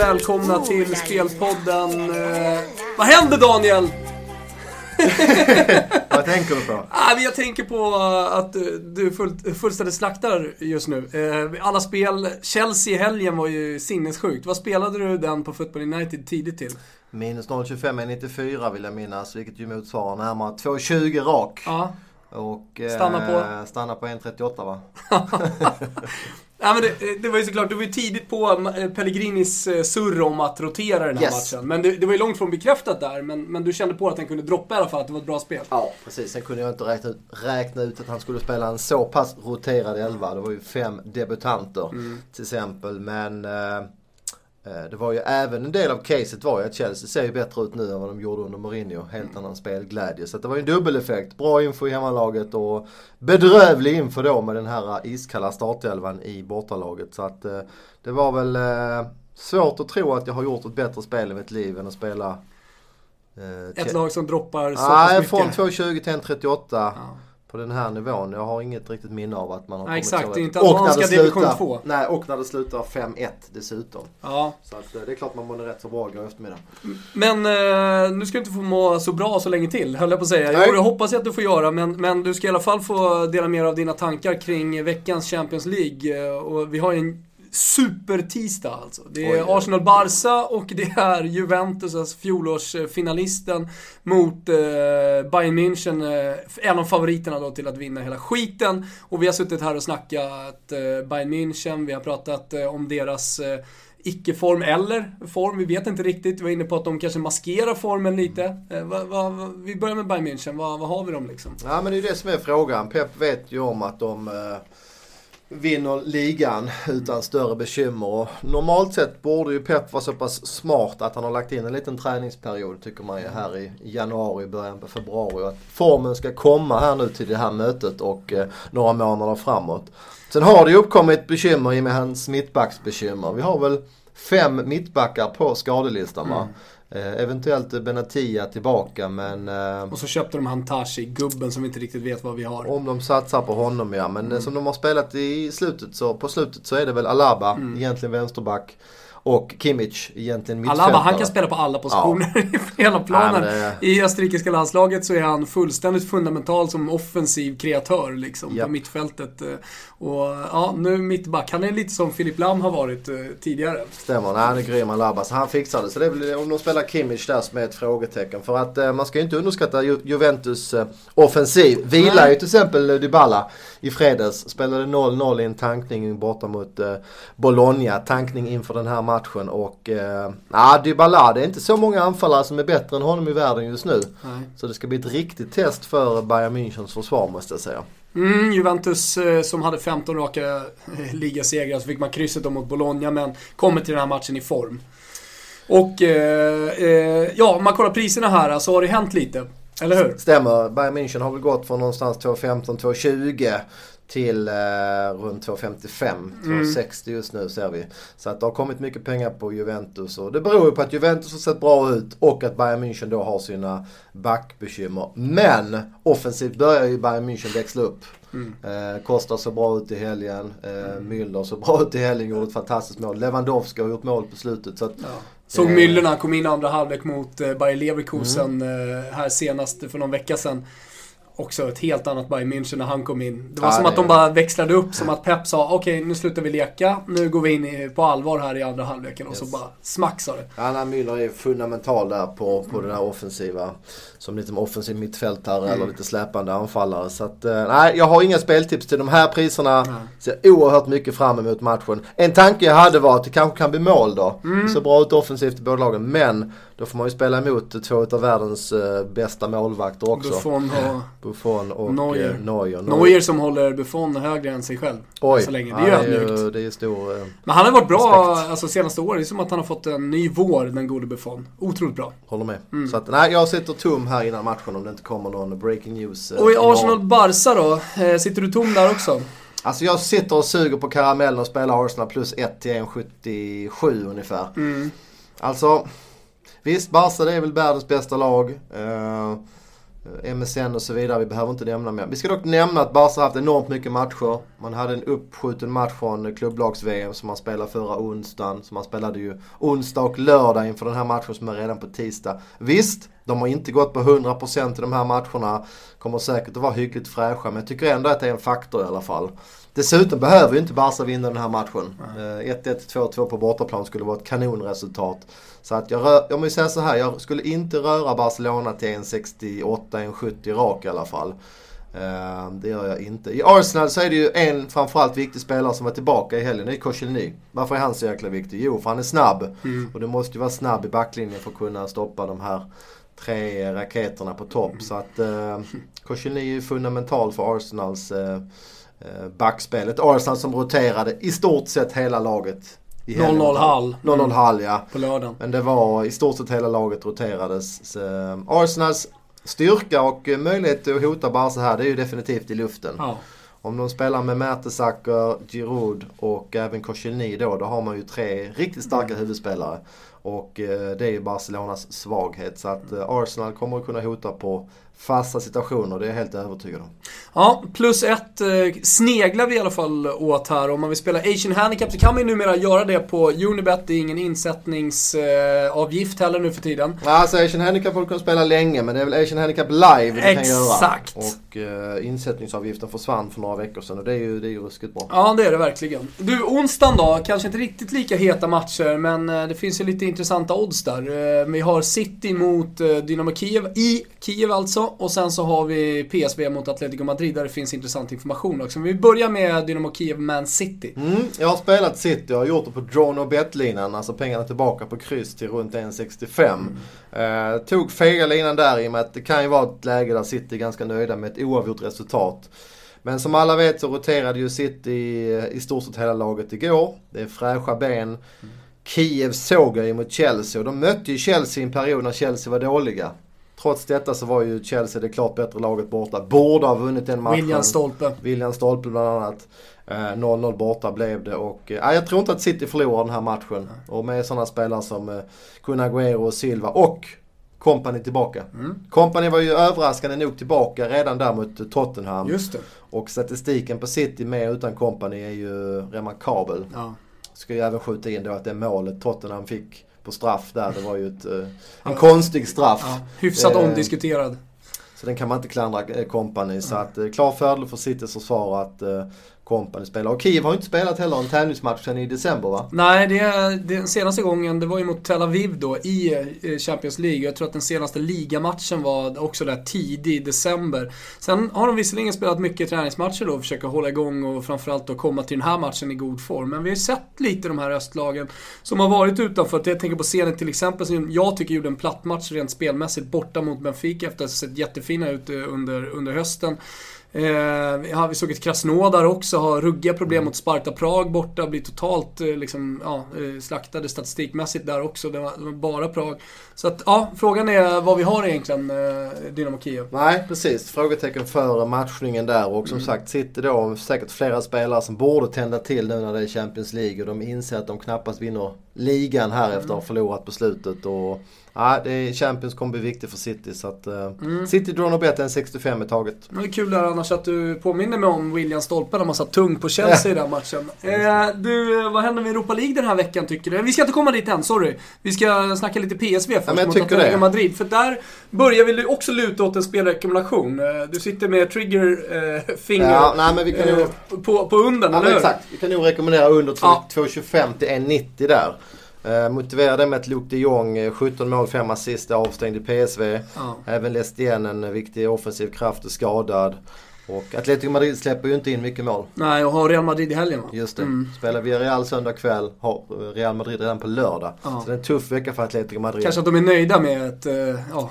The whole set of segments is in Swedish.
välkomna till Spelpodden. Eh, vad händer Daniel? Vad tänker du på? Ah, jag tänker på att du full, fullständigt slaktar just nu. Eh, alla spel, Chelsea i helgen var ju sinnessjukt. Vad spelade du den på Football United tidigt till? Minus 0,25 är 94 vill jag minnas, vilket ju motsvarar närmare 2,20 rak. Ja. Och Stanna på? eh, stanna på 1,38 va? Ja, men det, det var ju såklart, du var ju tidigt på eh, Pellegrinis eh, surr om att rotera den här Yes. matchen. Men det, det var ju långt från bekräftat där, men, men du kände på att den kunde droppa i alla fall, att det var ett bra spel. Ja, precis. Sen kunde jag inte räkna ut, räkna ut att han skulle spela en så pass roterad elva. Det var ju fem debutanter Mm. till exempel. Men eh, det var ju även en del av caset var ju att Chelsea ser ju bättre ut nu än vad de gjorde under Mourinho. Helt annan spelglädje. Så det var ju en dubbeleffekt. Bra info i hemmalaget och bedrövlig info då med den här iskalla startelvan i bortalaget. Så att eh, det var väl eh, svårt att tro att jag har gjort ett bättre spel i mitt liv än att spela eh, Ett lag som droppar så Nej, pass från mycket. 2,20 till 1,38 Ja. På den här nivån. Jag har inget riktigt minne av att man har Nej, kommit exakt. så Det är inte Och när det division slutar- två. Nej, och när det slutar 5-1 dessutom. Ja. Så att, eh, det är klart man mådde rätt så bra igår eftermiddag. Men eh, nu ska du inte få må så bra så länge till, höll jag på att säga. Nej. Jo, det hoppas jag att du får göra, men, men du ska i alla fall få dela dig av dina tankar kring veckans Champions League. Eh, Och vi har ju en super-tisdag alltså. Det är. Arsenal-Barca och det är Juventus, alltså fjolårsfinalisten, mot eh, Bayern München. Eh, en av favoriterna då till att vinna hela skiten. Och vi har suttit här och snackat eh, Bayern München, vi har pratat eh, om deras eh, icke-form eller form, vi vet inte riktigt. Vi var inne på att de kanske maskerar formen lite. Eh, va, va, va, vi börjar med Bayern München, vad, har vi dem liksom? Ja, men det är det som är frågan. Pep vet ju om att de eh, vinner ligan utan större bekymmer. Och normalt sett borde ju Pep vara så pass smart att han har lagt in en liten träningsperiod tycker man ju här i januari, början på februari. Att formen ska komma här nu till det här mötet och eh, några månader framåt. Sen har det ju uppkommit bekymmer i och med hans mittbacksbekymmer. Vi har väl fem mittbackar på skadelistan va? Mm eventuellt är Benatia tillbaka men eh, Och så köpte de Hantashi, gubben som vi inte riktigt vet vad vi har. om de satsar på honom ja. Men Mm. eh, som de har spelat i slutet så, på slutet så är det väl Alaba, Mm. egentligen vänsterback. Och Kimmich, egentligen mittfältare. Alaba, han kan spela på alla positioner i hela planen. Ja, det- I österrikiska landslaget så är han fullständigt fundamental som offensiv kreatör liksom Japp. på mittfältet. eh, Och ja, nu mittback. Han är lite som Filip Lam har varit eh, tidigare. Stämmer, nej, han är grym Alaba. Så han fixar det. Så det väl om de spelar Kimmich där som är ett frågetecken. För att eh, man ska ju inte underskatta Ju- Juventus eh, offensiv. Vilar Nej. ju till exempel eh, Dybala i fredags. Spelade 0-0 i en tankning borta mot eh, Bologna. Tankning inför den här matchen. Och eh, Dybala, det är inte så många anfallare som är bättre än honom i världen just nu. Nej. Så det ska bli ett riktigt test för Bayern Münchens försvar måste jag säga. Mm, Juventus eh, som hade 15 raka eh, ligasegrar så fick man krysset mot Bologna men kommer till den här matchen i form. Och eh, eh, ja, om man kollar priserna här så har det hänt lite. Eller hur? Stämmer, Bayern München har väl gått från någonstans 2.15-2.20 till eh, runt 2.55, 2.60 just nu ser vi. Så att det har kommit mycket pengar på Juventus och det beror ju på att Juventus har sett bra ut och att Bayern München då har sina backbekymmer. Men offensivt börjar ju Bayern München växla upp. Eh, Costa såg bra ut i helgen, eh, Müller såg bra ut i helgen, gjorde ett fantastiskt mål. Lewandowski har gjort mål på slutet. Så att, Ja. Såg Eh. Müller när han kom in andra halvlek mot eh, Bayer Leverkusen Mm. eh, här senast för någon vecka sedan. Också ett helt annat Bayern München när han kom in. Det var Ja, som att de bara växlade upp, som att Pep sa okej nu slutar vi leka, nu går vi in i, på allvar här i andra halvleken och så Yes. bara smack sa det. Anna Müller är fundamental där på, på den här offensiva. Som lite offensiv mittfältare eller lite släpande anfallare. Så att, eh, nej, jag har inga speltips till de här priserna. Nej. Ser oerhört mycket fram emot matchen. En tanke jag hade var att det kanske kan bli mål då. Det ser bra ut offensivt i båda lagen. Men då får man ju spela emot två av världens eh, bästa målvakter också. Buffon och Buffon och Neuer. eh, Neuer. Neuer som håller Buffon högre än sig själv. Oj, Så länge. Det är ju ödmjukt. ju, det är stor... eh, Men han har varit bra Respekt. alltså, senaste året. Det är som att han har fått en ny vår, den gode Buffon. Otroligt bra. Håller med. Mm. Så att, nej, jag sitter tom här innan matchen om det inte kommer någon breaking news. eh, Och i. Arsenal-Barca då? Eh, sitter du tom där också? Alltså jag sitter och suger på karamellen och spelar Arsenal plus 1 till 1,77 ungefär. Mm. Alltså, visst Barca det är väl världens bästa lag. Eh, Eh, Eh, MSN och så vidare, vi behöver inte nämna mer. Vi ska dock nämna att Barca haft enormt mycket matcher. Man hade en uppskjuten match från klubblags-VM som man spelade förra onsdagen. Så man spelade ju onsdag och lördag inför den här matchen som är redan på tisdag. Visst, de har inte gått på 100% i de här matcherna. Kommer säkert att vara hyggligt fräscha men jag tycker ändå att det är en faktor i alla fall. Dessutom behöver ju inte Barca vinna den här matchen. 1-1, 2-2 eh, på bortaplan skulle vara ett kanonresultat. Så att jag, rör, jag måste säga så här, jag skulle inte röra Barcelona till 1,68, 1,70 rak i alla fall. Uh, det gör jag inte. I Arsenal så är det ju en framförallt viktig spelare som var tillbaka i helgen. Det är Koscielny. Varför är han så jäkla viktig? Jo, för han är snabb. Mm. Och du måste ju vara snabb i backlinjen för att kunna stoppa de här tre raketerna på topp. Mm. Så att uh, Koscielny är fundamental för Arsenals uh, backspelet. Arsenal som roterade i stort sett hela laget 0-0 Hall. 0-0 Hall ja. På lördagen. Men det var i stort sett hela laget roterades. Så, eh, Arsenals styrka och möjlighet att hota Barca här det är ju definitivt i luften. Ja. Om de spelar med Mertesacker, Giroud och även Koscielny då, då har man ju tre riktigt starka mm. huvudspelare. Och eh, det är ju Barcelonas svaghet. Så att eh, Arsenal kommer att kunna hota på fasta situationer, det är jag helt övertygad om. Ja, plus ett eh, sneglar vi i alla fall åt här. Om man vill spela Asian Handicap så kan man ju numera göra det på Unibet. Det är ingen insättningsavgift heller nu för tiden. Ja, alltså Asian Handicap har du kunnat spela länge, men det är väl Asian Handicap Live du kan göra. Exakt. Och eh, insättningsavgiften försvann för några veckor sedan och det är ju, det är ju ruskigt bra. Ja, det är det verkligen. Du, onsdagen då? Kanske inte riktigt lika heta matcher, men det finns ju lite intressanta odds där. Eh, vi har City mot eh, Dynamo Kiev, i Kiev alltså. Och sen så har vi PSV mot Atletico Madrid där det finns intressant information också. Men vi börjar med Dynamo Kiev Man City. Mm, jag har spelat City, jag har gjort det på drone och bet-linan. Alltså pengarna tillbaka på kryss till runt 1,65. Mm. Eh, tog fega linan där i och med att det kan ju vara ett läge där City är ganska nöjda med ett oavgjort resultat. Men som alla vet så roterade ju City i, i stort sett hela laget igår. Det är fräscha ben. Mm. Kiev såg jag ju mot Chelsea och de mötte ju Chelsea i en period när Chelsea var dåliga. Trots detta så var ju Chelsea det klart bättre laget borta. Borde ha vunnit den matchen. William Stolpe. William Stolpe bland annat. 0-0 eh, borta blev det och eh, jag tror inte att City förlorar den här matchen. Och med sådana spelare som eh, Kun Agüero och Silva och Company tillbaka. Mm. Company var ju överraskande nog tillbaka redan där mot Tottenham. Just det. Och statistiken på City med utan Company är ju remarkabel. Ja. Ska ju även skjuta in då att det målet Tottenham fick på straff där. Det var ju ett, eh, en ja. konstig straff. Ja, hyfsat eh, omdiskuterad. Så den kan man inte klandra Company. Eh, så att klar fördel för Citys försvar att Company spelar. Och Kiev har inte spelat heller en tävlingsmatch sen i december va? Nej, det, den senaste gången det var ju mot Tel Aviv då i eh, Champions League. Jag tror att den senaste ligamatchen var också där tidig i december. Sen har de visserligen spelat mycket träningsmatcher då och försöka hålla igång och framförallt då komma till den här matchen i god form. Men vi har sett lite de här östlagen som har varit utanför. Jag tänker på scenen till exempel som jag tycker gjorde en platt match rent spelmässigt borta mot Benfica efter att ha sett jättefina ut eh, under, under hösten. Eh, vi såg ett Krasnodar också ha ruggiga problem mm. mot Sparta Prag borta, blir totalt eh, liksom, ja, eh, slaktade statistikmässigt där också. Det var, det var, bara Prag. Så att, ja, frågan är vad vi har egentligen, eh, Dynamo Kiev. Nej, precis. Frågetecken för matchningen där och som mm. sagt sitter då säkert flera spelare som borde tända till nu när det är Champions League och de inser att de knappast vinner ligan här efter att ha förlorat på slutet. Och Ja, det är Champions kommer bli viktigt för City. Så att, uh, mm. City drar nog bättre än 65 i taget. Det är kul där annars att du påminner mig om William Stolpe när man satt tung på Chelsea i den matchen. Eh, du, vad händer med Europa League den här veckan tycker du? Vi ska inte komma dit än, sorry. Vi ska snacka lite PSV först ja, mot Atletico Madrid. För där börjar vi också luta åt en spelrekommendation. Eh, du sitter med triggerfinger eh, ja, nej, men vi kan eh, på, på under, ja, eller? Exakt. Vi kan nog rekommendera under 2,25 till 1,90 där. Eh, motiverar det med att Luke de Jong, 17 eh, mål, 5 assist, avstängd i PSV. Ja. Även Lestien, en viktig offensiv kraft, är skadad. Och Atletico Madrid släpper ju inte in mycket mål. Nej, och har Real Madrid i helgen va? Just det. Mm. Spelar vi Real söndag kväll, har Real Madrid redan på lördag. Ja. Så det är en tuff vecka för Atletico Madrid. Kanske att de är nöjda med ett, uh, ja.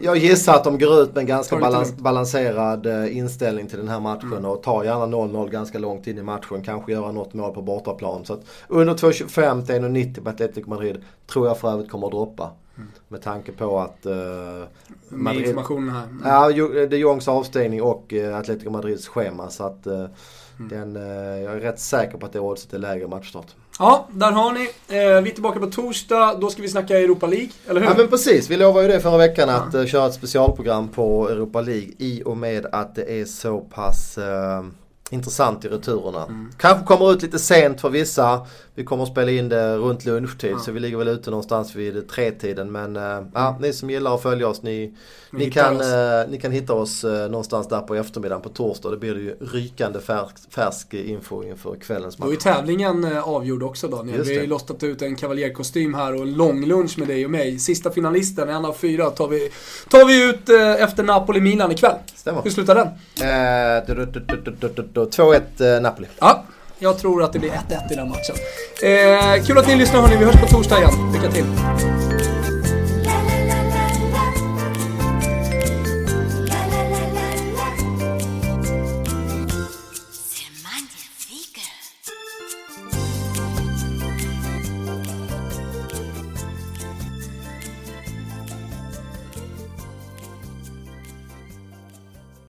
Jag gissar att de går ut med en ganska balans balanserad uh, inställning till den här matchen mm. och tar gärna 0-0 ganska långt in i matchen. Kanske göra något mål på bortaplan. Så att under 2.25 till 1.90 på Atletico Madrid tror jag för övrigt kommer att droppa. Mm. Med tanke på att... Uh, Med informationen här. Mm. Ja, de Jongs avstängning och uh, Atletico Madrids schema. Så att uh, mm. den, uh, jag är rätt säker på att det oddset är lägre matchstart. Ja, där har ni. Eh, vi är tillbaka på torsdag. Då ska vi snacka Europa League, eller hur? Ja men precis, vi lovade ju det förra veckan att uh, köra ett specialprogram på Europa League i och med att det är så pass uh, intressant i returerna. Mm. Kanske kommer ut lite sent för vissa. Vi kommer att spela in det runt lunchtid mm. så vi ligger väl ute någonstans vid tretiden. Men äh, ja, ni som gillar att följa oss ni, ni kan, äh, ni kan hitta oss äh, någonstans där på eftermiddagen på torsdag. Det blir det ju rykande färsk, färsk info inför kvällens match. Då är tävlingen avgjord också Daniel. Vi har ju lottat ut en kavaljerkostym här och en lång lunch med dig och mig. Sista finalisten, en av fyra, tar vi, tar vi ut efter Napoli-Milan ikväll. Stämmer. Hur slutar den? 2-1 Napoli. Ja. Jag tror att det blir 1-1 i den matchen. Eh, kul att ni lyssnar hörni, vi hörs på torsdag igen. Lycka till!